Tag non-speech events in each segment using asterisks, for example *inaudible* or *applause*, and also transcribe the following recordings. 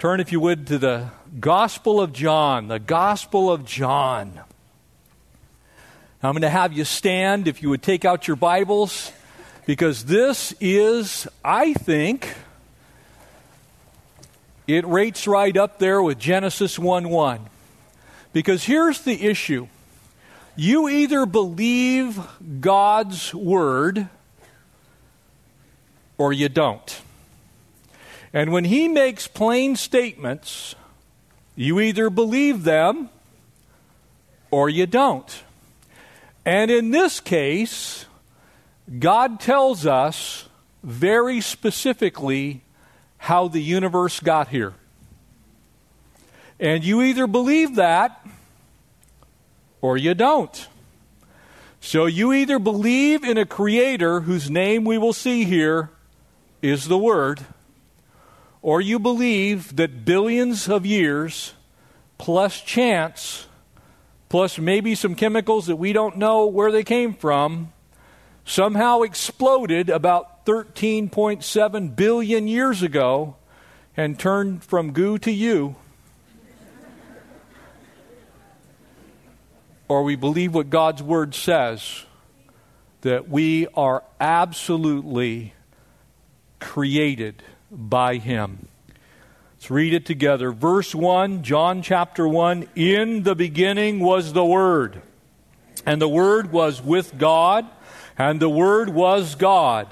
Turn, if you would, to the Gospel of John. The Gospel of John. I'm going to have you stand if you would take out your Bibles, because this is, I think, it rates right up there with Genesis 1 1. Because here's the issue you either believe God's Word or you don't. And when he makes plain statements, you either believe them or you don't. And in this case, God tells us very specifically how the universe got here. And you either believe that or you don't. So you either believe in a creator whose name we will see here is the Word or you believe that billions of years plus chance plus maybe some chemicals that we don't know where they came from somehow exploded about 13.7 billion years ago and turned from goo to you. or we believe what God's Word says that we are absolutely created by him. Let's read it together. Verse 1, John chapter 1 In the beginning was the Word, and the Word was with God, and the Word was God.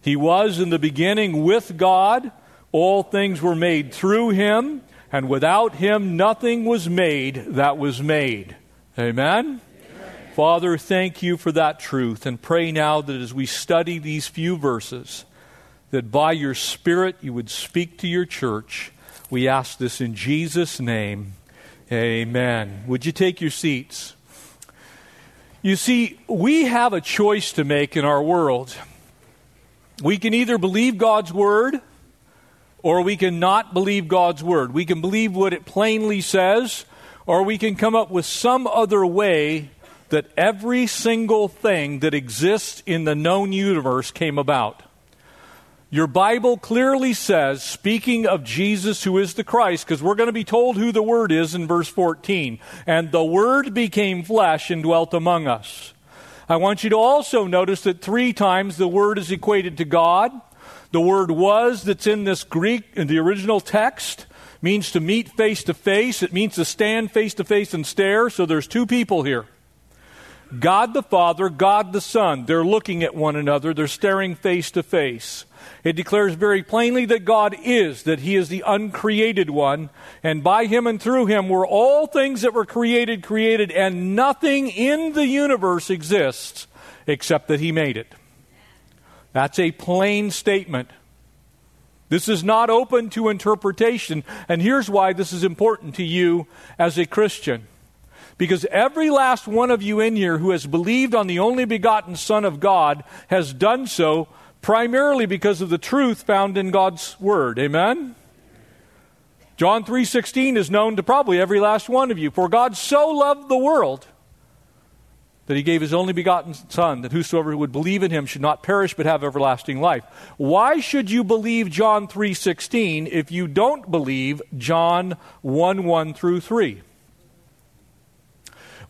He was in the beginning with God. All things were made through him, and without him nothing was made that was made. Amen? Amen? Father, thank you for that truth, and pray now that as we study these few verses, that by your Spirit you would speak to your church. We ask this in Jesus' name. Amen. Would you take your seats? You see, we have a choice to make in our world. We can either believe God's Word or we can not believe God's Word. We can believe what it plainly says or we can come up with some other way that every single thing that exists in the known universe came about. Your Bible clearly says, speaking of Jesus who is the Christ, because we're going to be told who the Word is in verse 14, and the Word became flesh and dwelt among us. I want you to also notice that three times the Word is equated to God. The word was that's in this Greek, in the original text, means to meet face to face. It means to stand face to face and stare. So there's two people here. God the Father, God the Son. They're looking at one another. They're staring face to face. It declares very plainly that God is, that He is the uncreated one, and by Him and through Him were all things that were created created, and nothing in the universe exists except that He made it. That's a plain statement. This is not open to interpretation, and here's why this is important to you as a Christian. Because every last one of you in here who has believed on the only begotten Son of God has done so primarily because of the truth found in God's word. Amen. John 3:16 is known to probably every last one of you. For God so loved the world that he gave his only begotten son that whosoever would believe in him should not perish but have everlasting life. Why should you believe John 3:16 if you don't believe John 1 1 through 3?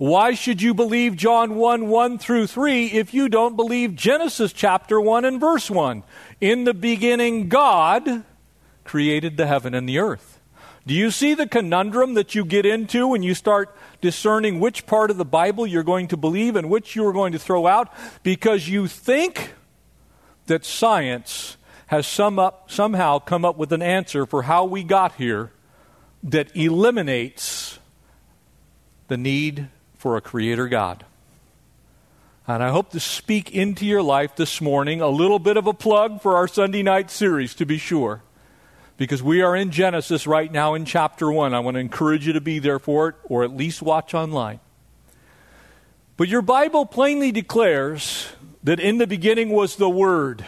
Why should you believe John 1 1 through 3 if you don't believe Genesis chapter 1 and verse 1? In the beginning, God created the heaven and the earth. Do you see the conundrum that you get into when you start discerning which part of the Bible you're going to believe and which you are going to throw out? Because you think that science has some up, somehow come up with an answer for how we got here that eliminates the need for a creator God. And I hope to speak into your life this morning a little bit of a plug for our Sunday night series, to be sure. Because we are in Genesis right now in chapter 1. I want to encourage you to be there for it, or at least watch online. But your Bible plainly declares that in the beginning was the Word.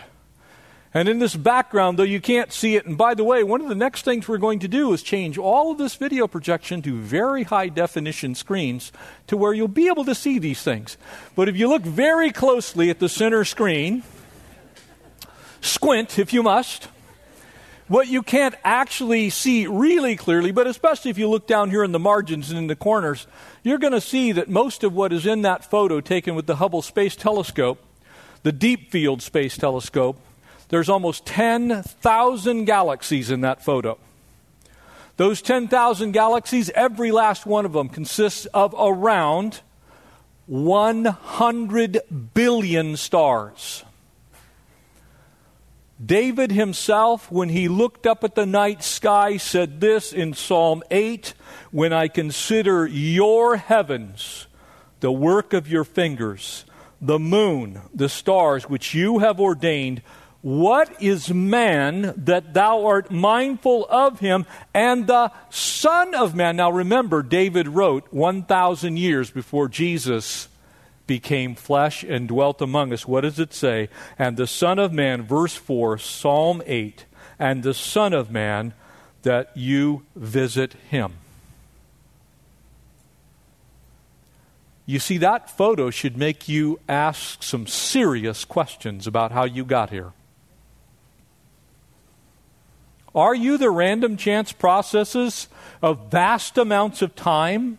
And in this background, though you can't see it, and by the way, one of the next things we're going to do is change all of this video projection to very high definition screens to where you'll be able to see these things. But if you look very closely at the center screen, squint if you must, what you can't actually see really clearly, but especially if you look down here in the margins and in the corners, you're going to see that most of what is in that photo taken with the Hubble Space Telescope, the Deep Field Space Telescope, there's almost 10,000 galaxies in that photo. Those 10,000 galaxies, every last one of them consists of around 100 billion stars. David himself, when he looked up at the night sky, said this in Psalm 8 When I consider your heavens, the work of your fingers, the moon, the stars which you have ordained, what is man that thou art mindful of him, and the Son of Man? Now remember, David wrote 1,000 years before Jesus became flesh and dwelt among us. What does it say? And the Son of Man, verse 4, Psalm 8, and the Son of Man that you visit him. You see, that photo should make you ask some serious questions about how you got here. Are you the random chance processes of vast amounts of time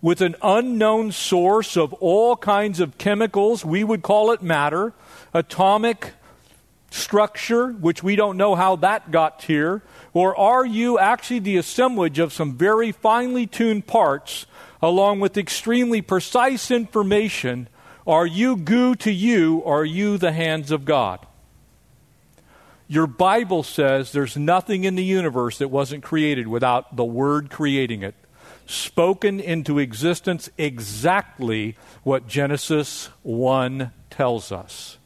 with an unknown source of all kinds of chemicals? We would call it matter, atomic structure, which we don't know how that got here. Or are you actually the assemblage of some very finely tuned parts along with extremely precise information? Are you goo to you, or are you the hands of God? Your Bible says there's nothing in the universe that wasn't created without the Word creating it. Spoken into existence exactly what Genesis 1 tells us.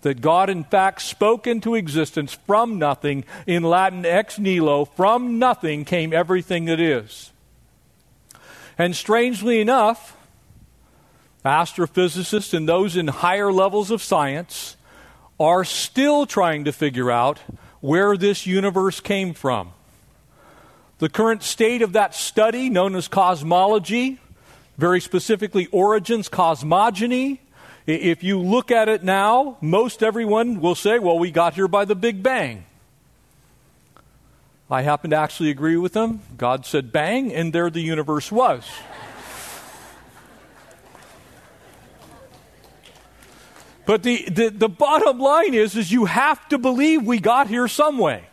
That God, in fact, spoke into existence from nothing, in Latin ex nihilo, from nothing came everything that is. And strangely enough, astrophysicists and those in higher levels of science are still trying to figure out where this universe came from. The current state of that study, known as cosmology, very specifically origins, cosmogony, if you look at it now, most everyone will say, well, we got here by the Big Bang. I happen to actually agree with them. God said bang, and there the universe was. But the, the, the bottom line is, is you have to believe we got here some way.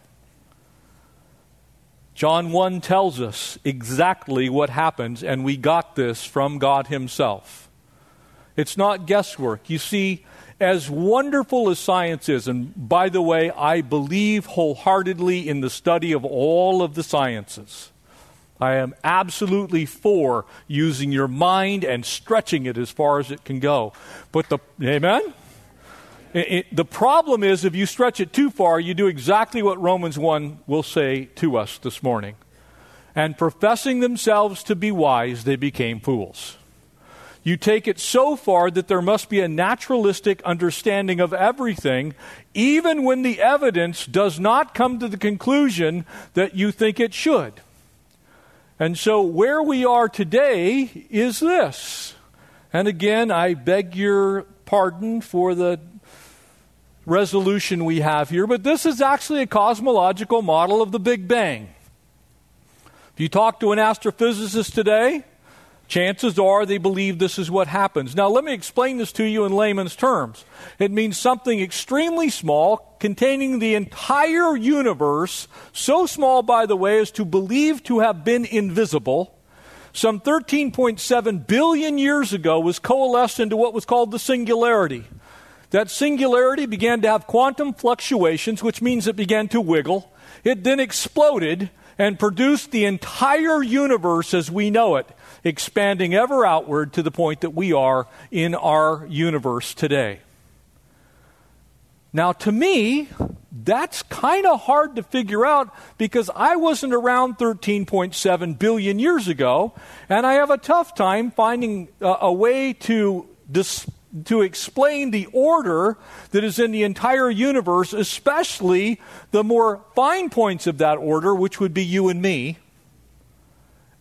John 1 tells us exactly what happens, and we got this from God Himself. It's not guesswork. You see, as wonderful as science is, and by the way, I believe wholeheartedly in the study of all of the sciences. I am absolutely for using your mind and stretching it as far as it can go. But the, amen? It, it, the problem is, if you stretch it too far, you do exactly what Romans 1 will say to us this morning. And professing themselves to be wise, they became fools. You take it so far that there must be a naturalistic understanding of everything, even when the evidence does not come to the conclusion that you think it should. And so, where we are today is this. And again, I beg your pardon for the resolution we have here, but this is actually a cosmological model of the Big Bang. If you talk to an astrophysicist today, chances are they believe this is what happens. Now, let me explain this to you in layman's terms. It means something extremely small, containing the entire universe, so small, by the way, as to believe to have been invisible. Some 13.7 billion years ago was coalesced into what was called the singularity. That singularity began to have quantum fluctuations, which means it began to wiggle. It then exploded and produced the entire universe as we know it, expanding ever outward to the point that we are in our universe today. Now, to me, that's kind of hard to figure out because I wasn't around 13.7 billion years ago, and I have a tough time finding a, a way to dis- to explain the order that is in the entire universe, especially the more fine points of that order, which would be you and me,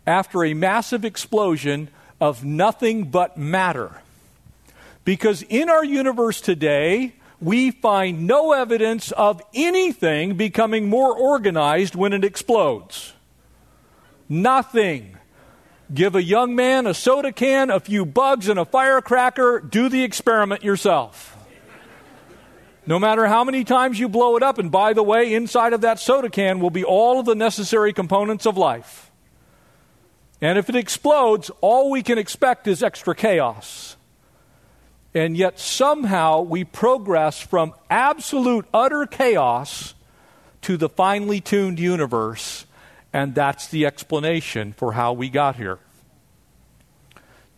after a massive explosion of nothing but matter. Because in our universe today, we find no evidence of anything becoming more organized when it explodes. Nothing. Give a young man a soda can, a few bugs, and a firecracker. Do the experiment yourself. No matter how many times you blow it up, and by the way, inside of that soda can will be all of the necessary components of life. And if it explodes, all we can expect is extra chaos. And yet somehow we progress from absolute, utter chaos to the finely tuned universe and that's the explanation for how we got here.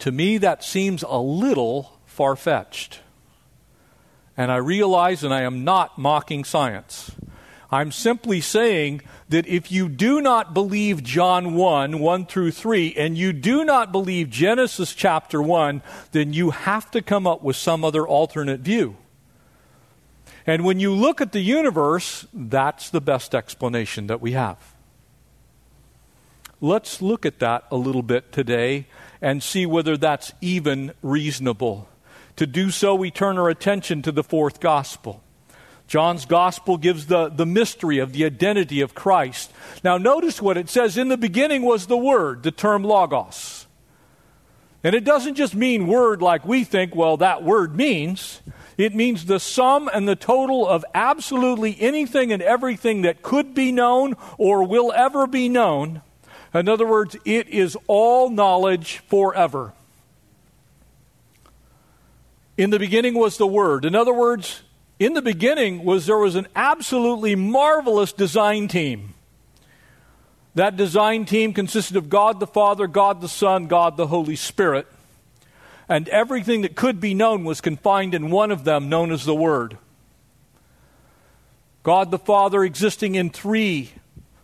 To me, that seems a little far fetched. And I realize, and I am not mocking science. I'm simply saying that if you do not believe John 1, 1 through 3, and you do not believe Genesis chapter 1, then you have to come up with some other alternate view. And when you look at the universe, that's the best explanation that we have. Let's look at that a little bit today and see whether that's even reasonable. To do so, we turn our attention to the fourth gospel. John's gospel gives the, the mystery of the identity of Christ. Now, notice what it says In the beginning was the Word, the term logos. And it doesn't just mean word like we think, well, that word means. It means the sum and the total of absolutely anything and everything that could be known or will ever be known in other words, it is all knowledge forever. In the beginning was the Word. In other words, in the beginning was there was an absolutely marvelous design team. That design team consisted of God the Father, God the Son, God the Holy Spirit. And everything that could be known was confined in one of them, known as the Word. God the Father existing in three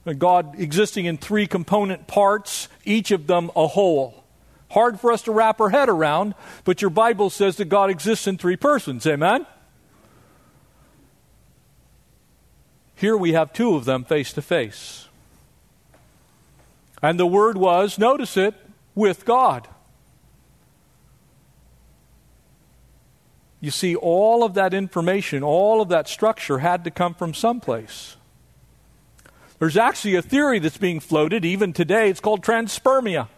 God existing in three component parts, each of them a whole. Hard for us to wrap our head around, but your Bible says that God exists in three persons. Amen? Here we have two of them face to face. And the Word was, notice it, with God. You see, all of that information, all of that structure had to come from someplace. There's actually a theory that's being floated even today. It's called transpermia.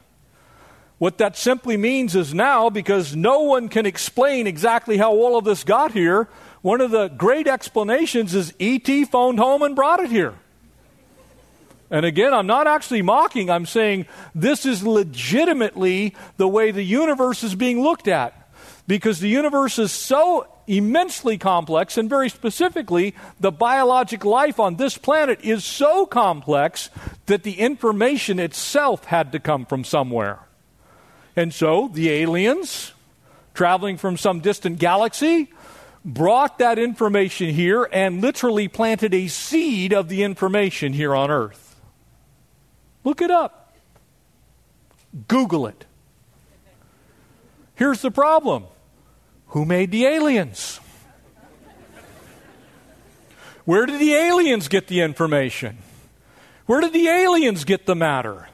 What that simply means is now, because no one can explain exactly how all of this got here, one of the great explanations is E.T. phoned home and brought it here. And again, I'm not actually mocking, I'm saying this is legitimately the way the universe is being looked at. Because the universe is so immensely complex, and very specifically, the biologic life on this planet is so complex that the information itself had to come from somewhere. And so the aliens, traveling from some distant galaxy, brought that information here and literally planted a seed of the information here on Earth. Look it up. Google it. Here's the problem who made the aliens? Where did the aliens get the information? Where did the aliens get the matter?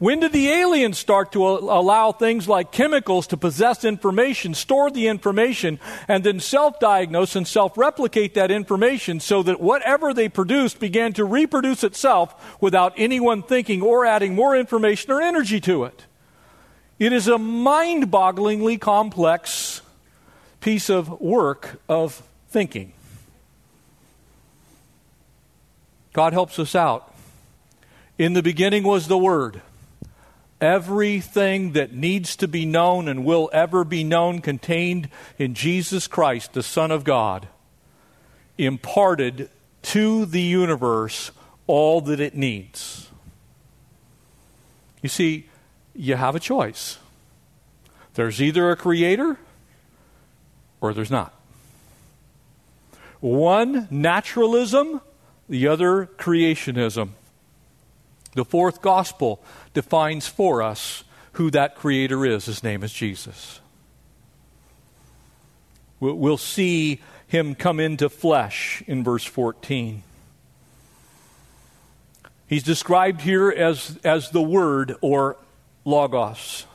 When did the aliens start to allow things like chemicals to possess information, store the information, and then self diagnose and self replicate that information so that whatever they produced began to reproduce itself without anyone thinking or adding more information or energy to it? It is a mind bogglingly complex piece of work of thinking. God helps us out. In the beginning was the Word. Everything that needs to be known and will ever be known contained in Jesus Christ, the Son of God, imparted to the universe all that it needs. You see, you have a choice. There's either a creator or there's not. One, naturalism, the other, creationism. The fourth gospel defines for us who that creator is. His name is Jesus. We'll see him come into flesh in verse 14. He's described here as, as the Word or Logos.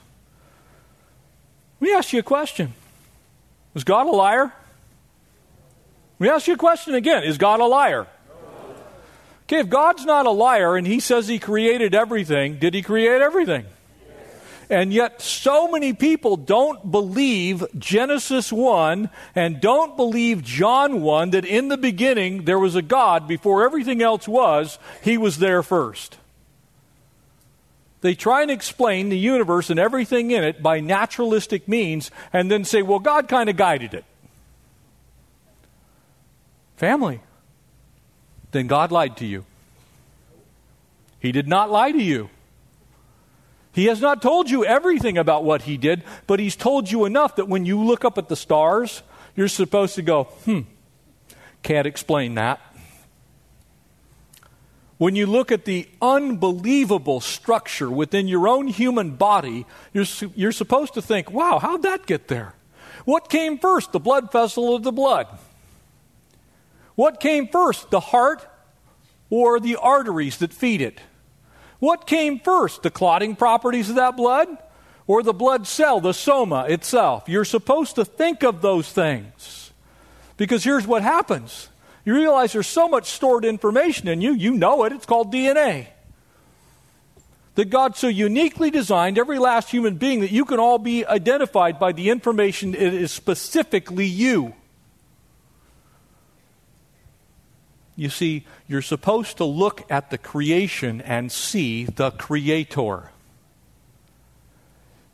Let me ask you a question. Was God a liar? Let me ask you a question again Is God a liar? Okay, if God's not a liar and he says he created everything, did he create everything? And yet, so many people don't believe Genesis 1 and don't believe John 1 that in the beginning there was a God before everything else was, he was there first. They try and explain the universe and everything in it by naturalistic means and then say, well, God kind of guided it. Family. Then God lied to you. He did not lie to you. He has not told you everything about what he did, but he's told you enough that when you look up at the stars, you're supposed to go, hmm, can't explain that. When you look at the unbelievable structure within your own human body, you're, you're supposed to think, wow, how'd that get there? What came first, the blood vessel or the blood? What came first, the heart or the arteries that feed it? What came first, the clotting properties of that blood or the blood cell, the soma itself? You're supposed to think of those things. Because here's what happens you realize there's so much stored information in you, you know it, it's called DNA. That God so uniquely designed every last human being that you can all be identified by the information it is specifically you. You see, you're supposed to look at the creation and see the Creator.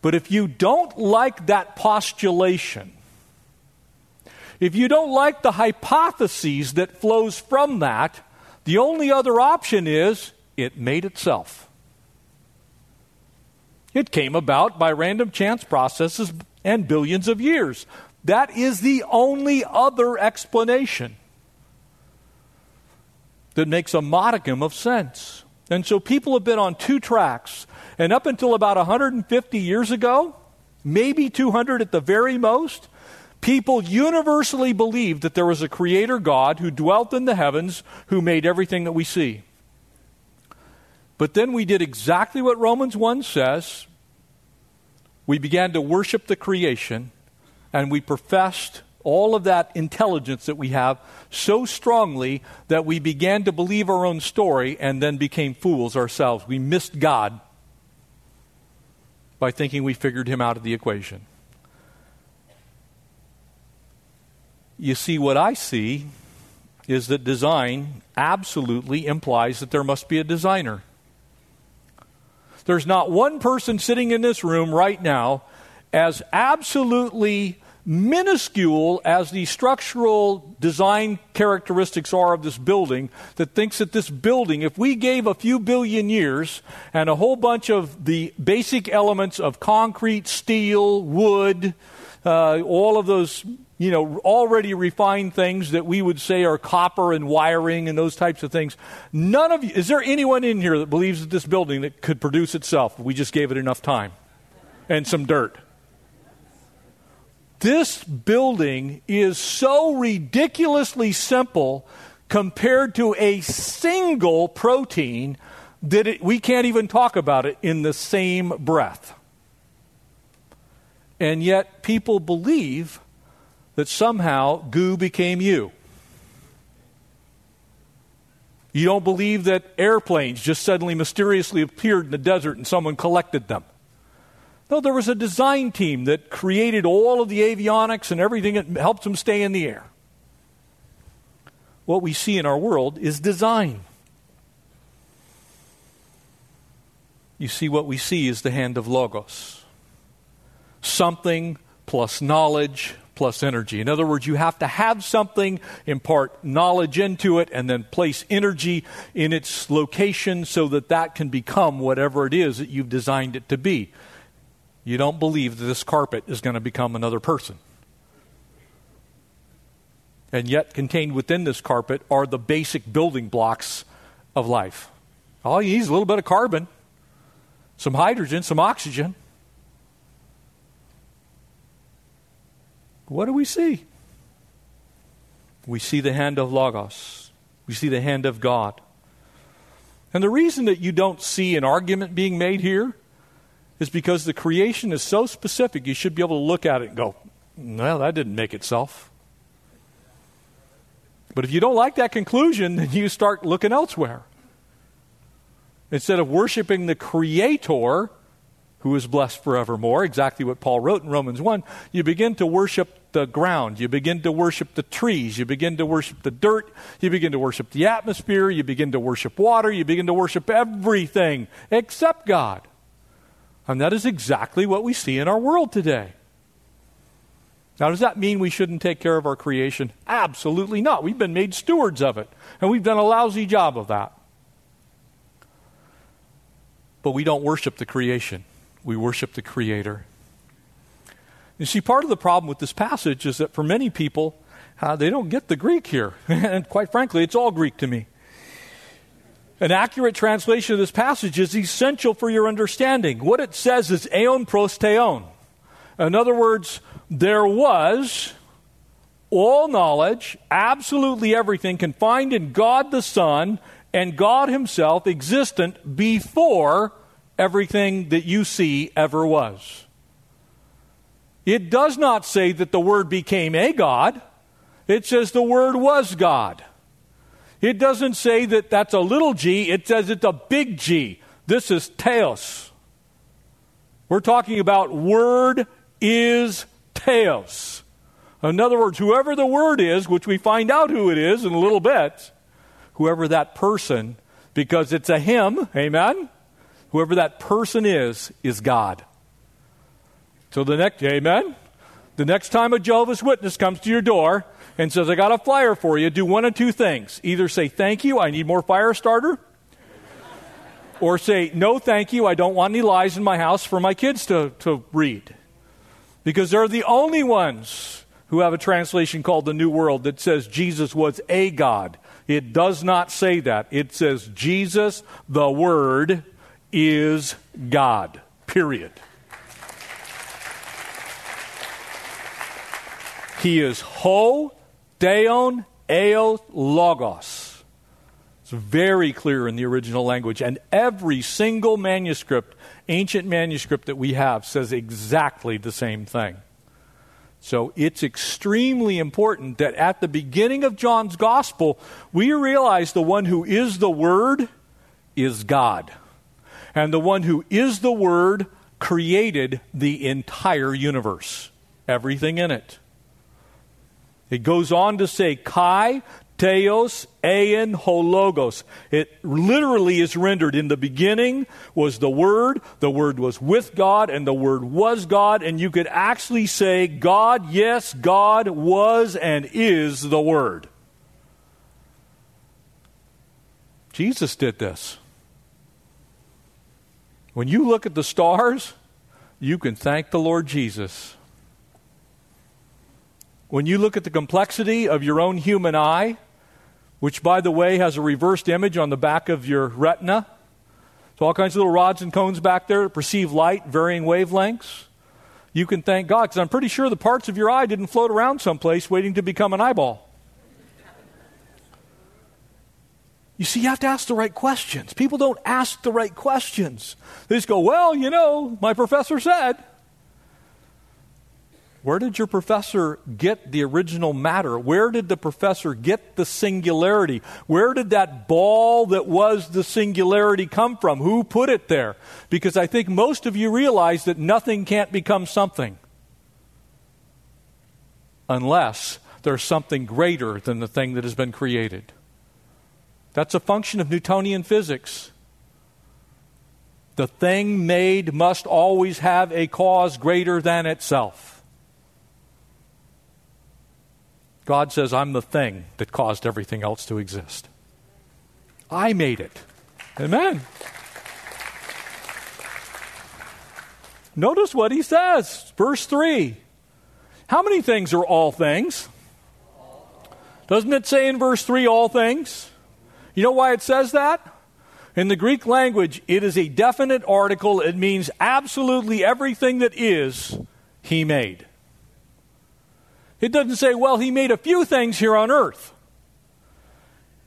But if you don't like that postulation, if you don't like the hypotheses that flows from that, the only other option is it made itself. It came about by random chance processes and billions of years. That is the only other explanation that makes a modicum of sense. And so people have been on two tracks. And up until about 150 years ago, maybe 200 at the very most, people universally believed that there was a creator God who dwelt in the heavens, who made everything that we see. But then we did exactly what Romans 1 says. We began to worship the creation, and we professed all of that intelligence that we have so strongly that we began to believe our own story and then became fools ourselves. We missed God by thinking we figured him out of the equation. You see, what I see is that design absolutely implies that there must be a designer. There's not one person sitting in this room right now as absolutely minuscule as the structural design characteristics are of this building that thinks that this building, if we gave a few billion years and a whole bunch of the basic elements of concrete, steel, wood, uh, all of those you know already refined things that we would say are copper and wiring and those types of things none of you is there anyone in here that believes that this building that could produce itself we just gave it enough time and some dirt this building is so ridiculously simple compared to a single protein that it, we can't even talk about it in the same breath. And yet, people believe that somehow goo became you. You don't believe that airplanes just suddenly mysteriously appeared in the desert and someone collected them. No, there was a design team that created all of the avionics and everything that helps them stay in the air. What we see in our world is design. You see, what we see is the hand of Logos something plus knowledge plus energy. In other words, you have to have something, impart knowledge into it, and then place energy in its location so that that can become whatever it is that you've designed it to be you don't believe that this carpet is going to become another person. And yet, contained within this carpet are the basic building blocks of life. All you need is a little bit of carbon, some hydrogen, some oxygen. What do we see? We see the hand of Logos, we see the hand of God. And the reason that you don't see an argument being made here is because the creation is so specific, you should be able to look at it and go, well, that didn't make itself. But if you don't like that conclusion, then you start looking elsewhere. Instead of worshiping the Creator, who is blessed forevermore, exactly what Paul wrote in Romans 1, you begin to worship the ground. You begin to worship the trees. You begin to worship the dirt. You begin to worship the atmosphere. You begin to worship water. You begin to worship everything except God. And that is exactly what we see in our world today. Now, does that mean we shouldn't take care of our creation? Absolutely not. We've been made stewards of it, and we've done a lousy job of that. But we don't worship the creation we worship the Creator. You see, part of the problem with this passage is that for many people, uh, they don't get the Greek here. *laughs* and quite frankly, it's all Greek to me. An accurate translation of this passage is essential for your understanding. What it says is aeon pros theon. In other words, there was all knowledge, absolutely everything confined in God the Son and God Himself existent before everything that you see ever was. It does not say that the Word became a God, it says the Word was God. It doesn't say that that's a little g, it says it's a big G. This is Theos. We're talking about Word is Theos. In other words, whoever the Word is, which we find out who it is in a little bit, whoever that person, because it's a him, amen? Whoever that person is, is God. So the next, amen? The next time a Jehovah's Witness comes to your door and says, I got a flyer for you, do one of two things. Either say, Thank you, I need more fire starter. *laughs* or say, No, thank you, I don't want any lies in my house for my kids to, to read. Because they're the only ones who have a translation called the New World that says Jesus was a God. It does not say that. It says Jesus, the Word, is God. Period. He is ho, deon, eo, logos. It's very clear in the original language. And every single manuscript, ancient manuscript that we have, says exactly the same thing. So it's extremely important that at the beginning of John's gospel, we realize the one who is the Word is God. And the one who is the Word created the entire universe, everything in it. It goes on to say, Kai, Theos, Aeon, Hologos. It literally is rendered in the beginning was the Word, the Word was with God, and the Word was God. And you could actually say, God, yes, God was and is the Word. Jesus did this. When you look at the stars, you can thank the Lord Jesus. When you look at the complexity of your own human eye, which, by the way, has a reversed image on the back of your retina, so all kinds of little rods and cones back there perceive light, varying wavelengths, you can thank God because I'm pretty sure the parts of your eye didn't float around someplace waiting to become an eyeball. You see, you have to ask the right questions. People don't ask the right questions. They just go, Well, you know, my professor said. Where did your professor get the original matter? Where did the professor get the singularity? Where did that ball that was the singularity come from? Who put it there? Because I think most of you realize that nothing can't become something unless there's something greater than the thing that has been created. That's a function of Newtonian physics. The thing made must always have a cause greater than itself. God says, I'm the thing that caused everything else to exist. I made it. Amen. Notice what he says, verse 3. How many things are all things? Doesn't it say in verse 3 all things? You know why it says that? In the Greek language, it is a definite article. It means absolutely everything that is, he made. It doesn't say, well, he made a few things here on earth.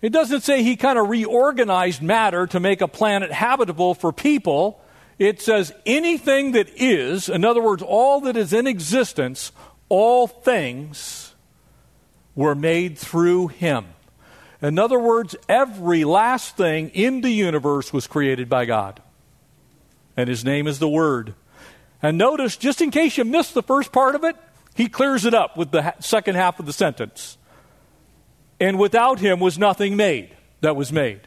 It doesn't say he kind of reorganized matter to make a planet habitable for people. It says anything that is, in other words, all that is in existence, all things were made through him. In other words, every last thing in the universe was created by God. And his name is the Word. And notice, just in case you missed the first part of it, he clears it up with the second half of the sentence. And without him was nothing made that was made.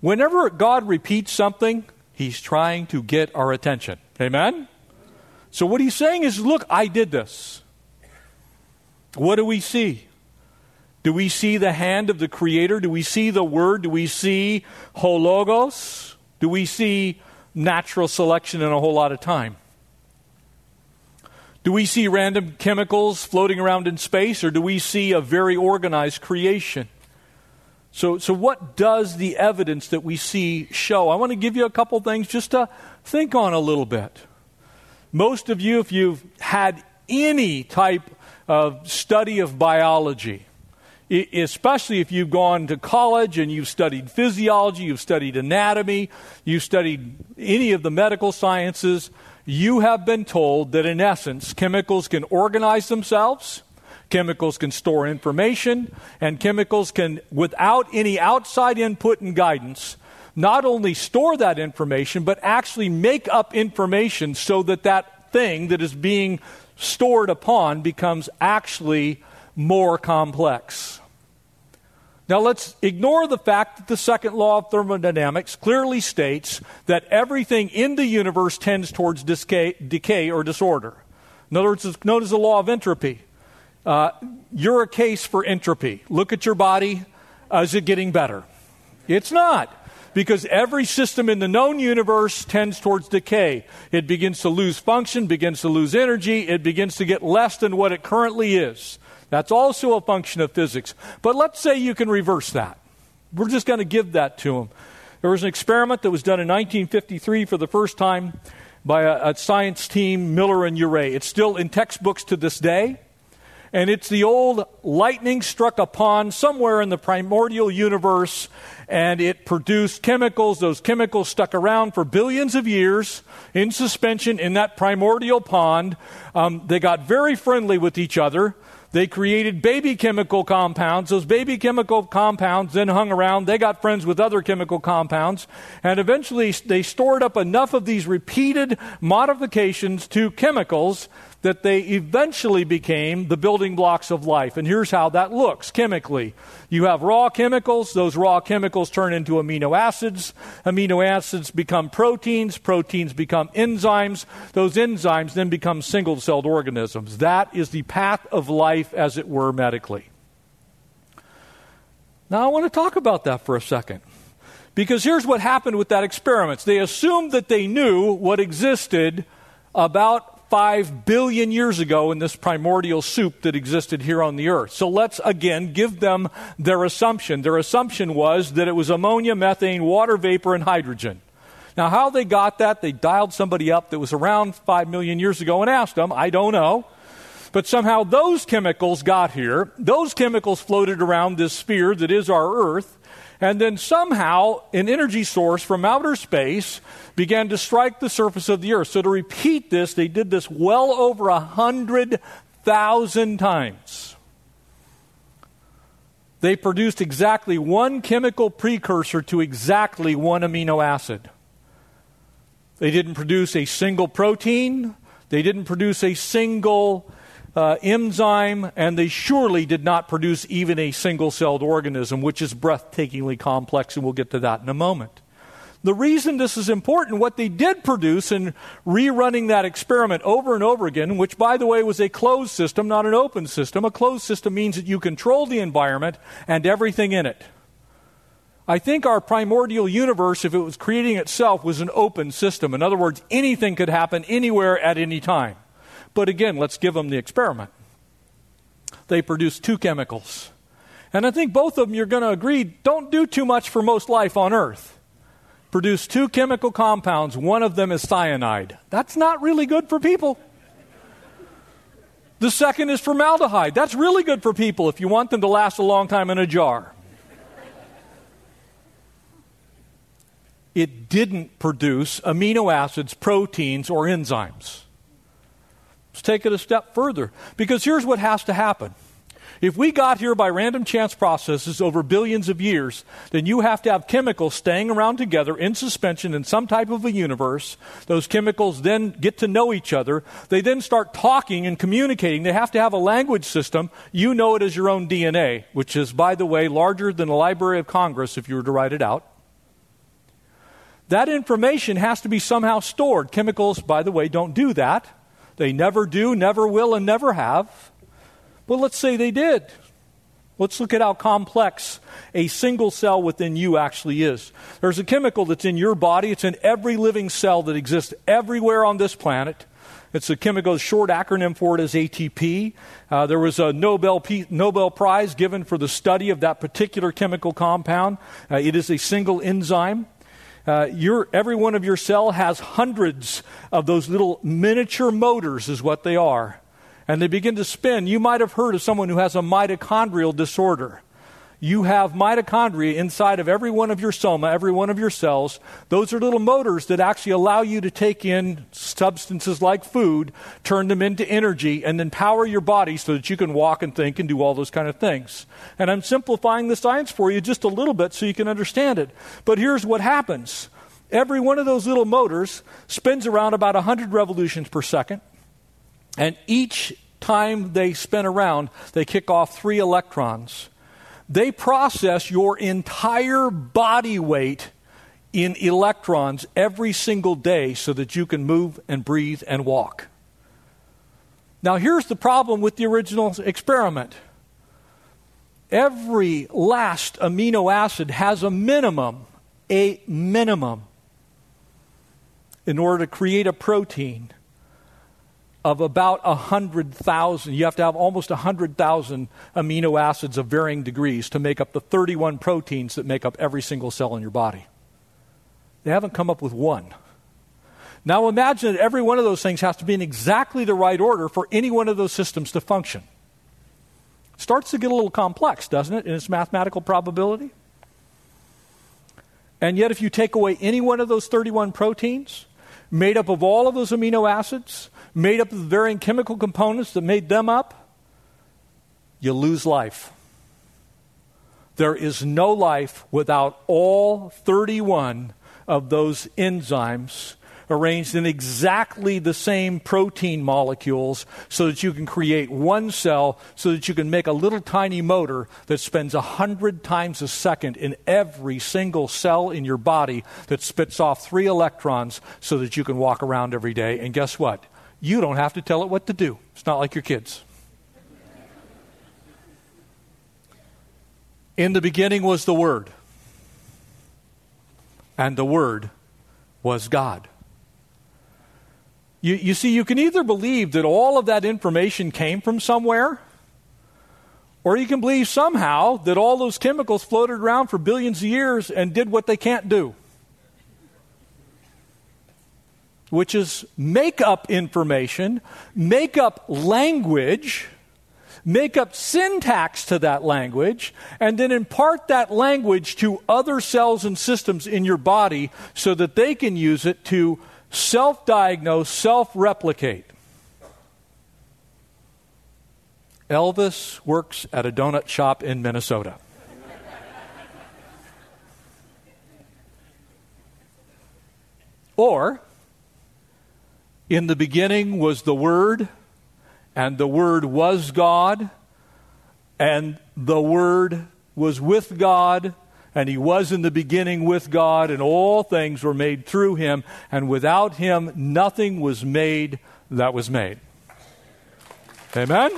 Whenever God repeats something, he's trying to get our attention. Amen? So what he's saying is, look, I did this. What do we see? Do we see the hand of the Creator? Do we see the Word? Do we see hologos? Do we see natural selection in a whole lot of time? Do we see random chemicals floating around in space, or do we see a very organized creation? So, so what does the evidence that we see show? I want to give you a couple things just to think on a little bit. Most of you, if you've had any type of study of biology, especially if you've gone to college and you've studied physiology, you've studied anatomy, you've studied any of the medical sciences, you have been told that in essence, chemicals can organize themselves, chemicals can store information, and chemicals can, without any outside input and guidance, not only store that information, but actually make up information so that that thing that is being stored upon becomes actually more complex. Now let's ignore the fact that the second law of thermodynamics clearly states that everything in the universe tends towards decay, decay or disorder. In other words, it's known as the law of entropy. Uh, you're a case for entropy. Look at your body. Uh, is it getting better? It's not. Because every system in the known universe tends towards decay. It begins to lose function, begins to lose energy, it begins to get less than what it currently is. That's also a function of physics. But let's say you can reverse that. We're just going to give that to them. There was an experiment that was done in 1953 for the first time by a, a science team, Miller and Urey. It's still in textbooks to this day. And it's the old lightning struck a pond somewhere in the primordial universe, and it produced chemicals. Those chemicals stuck around for billions of years in suspension in that primordial pond. Um, they got very friendly with each other. They created baby chemical compounds. Those baby chemical compounds then hung around. They got friends with other chemical compounds. And eventually they stored up enough of these repeated modifications to chemicals that they eventually became the building blocks of life. And here's how that looks chemically. You have raw chemicals, those raw chemicals turn into amino acids. Amino acids become proteins, proteins become enzymes. Those enzymes then become single celled organisms. That is the path of life, as it were, medically. Now, I want to talk about that for a second. Because here's what happened with that experiment. They assumed that they knew what existed about five billion years ago in this primordial soup that existed here on the earth. So let's again give them their assumption. Their assumption was that it was ammonia, methane, water vapor, and hydrogen. Now, how they got that, they dialed somebody up that was around five million years ago and asked them. I don't know. But somehow those chemicals got here. Those chemicals floated around this sphere that is our Earth. And then somehow an energy source from outer space began to strike the surface of the earth. So to repeat this, they did this well over a hundred thousand times. They produced exactly one chemical precursor to exactly one amino acid. They didn't produce a single protein. They didn't produce a single uh, enzyme, and they surely did not produce even a single celled organism, which is breathtakingly complex, and we'll get to that in a moment. The reason this is important, what they did produce in rerunning that experiment over and over again, which by the way was a closed system, not an open system. A closed system means that you control the environment and everything in it. I think our primordial universe, if it was creating itself, was an open system. In other words, anything could happen anywhere at any time. But again, let's give them the experiment. They produce two chemicals. And I think both of them, you're going to agree, don't do too much for most life on Earth. Produce two chemical compounds. One of them is cyanide. That's not really good for people. The second is formaldehyde. That's really good for people if you want them to last a long time in a jar. It didn't produce amino acids, proteins, or enzymes. Let's take it a step further. Because here's what has to happen If we got here by random chance processes over billions of years, then you have to have chemicals staying around together in suspension in some type of a universe. Those chemicals then get to know each other. They then start talking and communicating. They have to have a language system. You know it as your own DNA, which is, by the way, larger than the Library of Congress if you were to write it out. That information has to be somehow stored. Chemicals, by the way, don't do that. They never do, never will, and never have. Well, let's say they did. Let's look at how complex a single cell within you actually is. There's a chemical that's in your body, it's in every living cell that exists everywhere on this planet. It's a chemical, short acronym for it is ATP. Uh, there was a Nobel, P- Nobel Prize given for the study of that particular chemical compound. Uh, it is a single enzyme. Uh, your, every one of your cell has hundreds of those little miniature motors, is what they are and they begin to spin, you might have heard of someone who has a mitochondrial disorder. You have mitochondria inside of every one of your soma, every one of your cells. Those are little motors that actually allow you to take in substances like food, turn them into energy, and then power your body so that you can walk and think and do all those kind of things. And I'm simplifying the science for you just a little bit so you can understand it. But here's what happens every one of those little motors spins around about 100 revolutions per second. And each time they spin around, they kick off three electrons. They process your entire body weight in electrons every single day so that you can move and breathe and walk. Now, here's the problem with the original experiment every last amino acid has a minimum, a minimum, in order to create a protein of about 100,000. You have to have almost 100,000 amino acids of varying degrees to make up the 31 proteins that make up every single cell in your body. They haven't come up with one. Now imagine that every one of those things has to be in exactly the right order for any one of those systems to function. starts to get a little complex, doesn't it, in its mathematical probability? And yet, if you take away any one of those 31 proteins, made up of all of those amino acids, made up of the varying chemical components that made them up, you lose life. There is no life without all 31 of those enzymes arranged in exactly the same protein molecules so that you can create one cell, so that you can make a little tiny motor that spends 100 times a second in every single cell in your body that spits off three electrons so that you can walk around every day. And guess what? You don't have to tell it what to do. It's not like your kids. In the beginning was the Word, and the Word was God. You, you see, you can either believe that all of that information came from somewhere, or you can believe somehow that all those chemicals floated around for billions of years and did what they can't do. Which is make up information, make up language, make up syntax to that language, and then impart that language to other cells and systems in your body so that they can use it to self diagnose, self replicate. Elvis works at a donut shop in Minnesota. or in the beginning was the Word, and the Word was God, and the Word was with God, and He was in the beginning with God, and all things were made through Him, and without Him nothing was made that was made. Amen?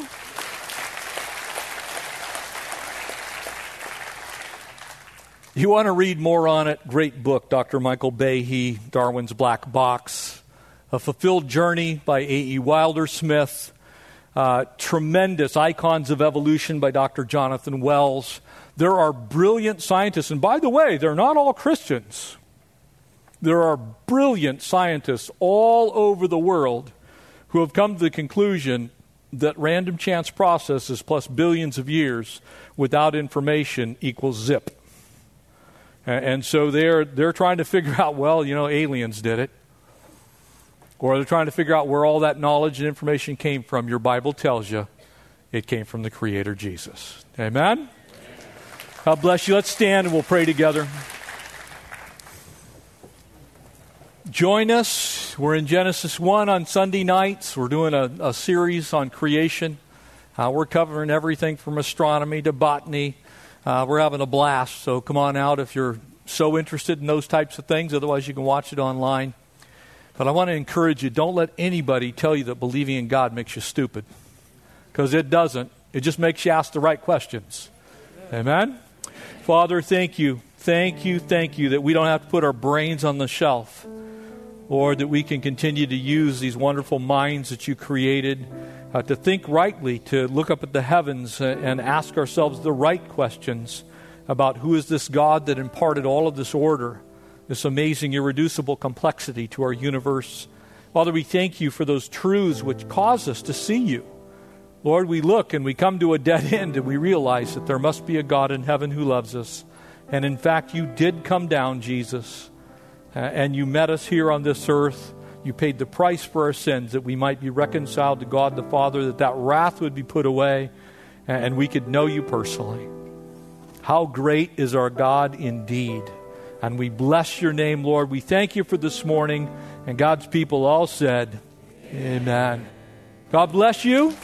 You want to read more on it? Great book, Dr. Michael Behe, Darwin's Black Box. A Fulfilled Journey by A.E. Wilder Smith. Uh, tremendous Icons of Evolution by Dr. Jonathan Wells. There are brilliant scientists, and by the way, they're not all Christians. There are brilliant scientists all over the world who have come to the conclusion that random chance processes plus billions of years without information equals zip. And so they're, they're trying to figure *laughs* out, well, you know, aliens did it. Or they're trying to figure out where all that knowledge and information came from. Your Bible tells you it came from the Creator Jesus. Amen? God bless you. Let's stand and we'll pray together. Join us. We're in Genesis 1 on Sunday nights. We're doing a, a series on creation. Uh, we're covering everything from astronomy to botany. Uh, we're having a blast. So come on out if you're so interested in those types of things. Otherwise, you can watch it online. But I want to encourage you don't let anybody tell you that believing in God makes you stupid. Because it doesn't. It just makes you ask the right questions. Amen? Father, thank you. Thank you, thank you that we don't have to put our brains on the shelf. Lord, that we can continue to use these wonderful minds that you created uh, to think rightly, to look up at the heavens and ask ourselves the right questions about who is this God that imparted all of this order, this amazing, irreducible complexity to our universe. Father, we thank you for those truths which cause us to see you. Lord, we look and we come to a dead end and we realize that there must be a God in heaven who loves us. And in fact, you did come down, Jesus, uh, and you met us here on this earth. You paid the price for our sins that we might be reconciled to God the Father, that that wrath would be put away, and we could know you personally. How great is our God indeed. And we bless your name, Lord. We thank you for this morning. And God's people all said, Amen. God bless you.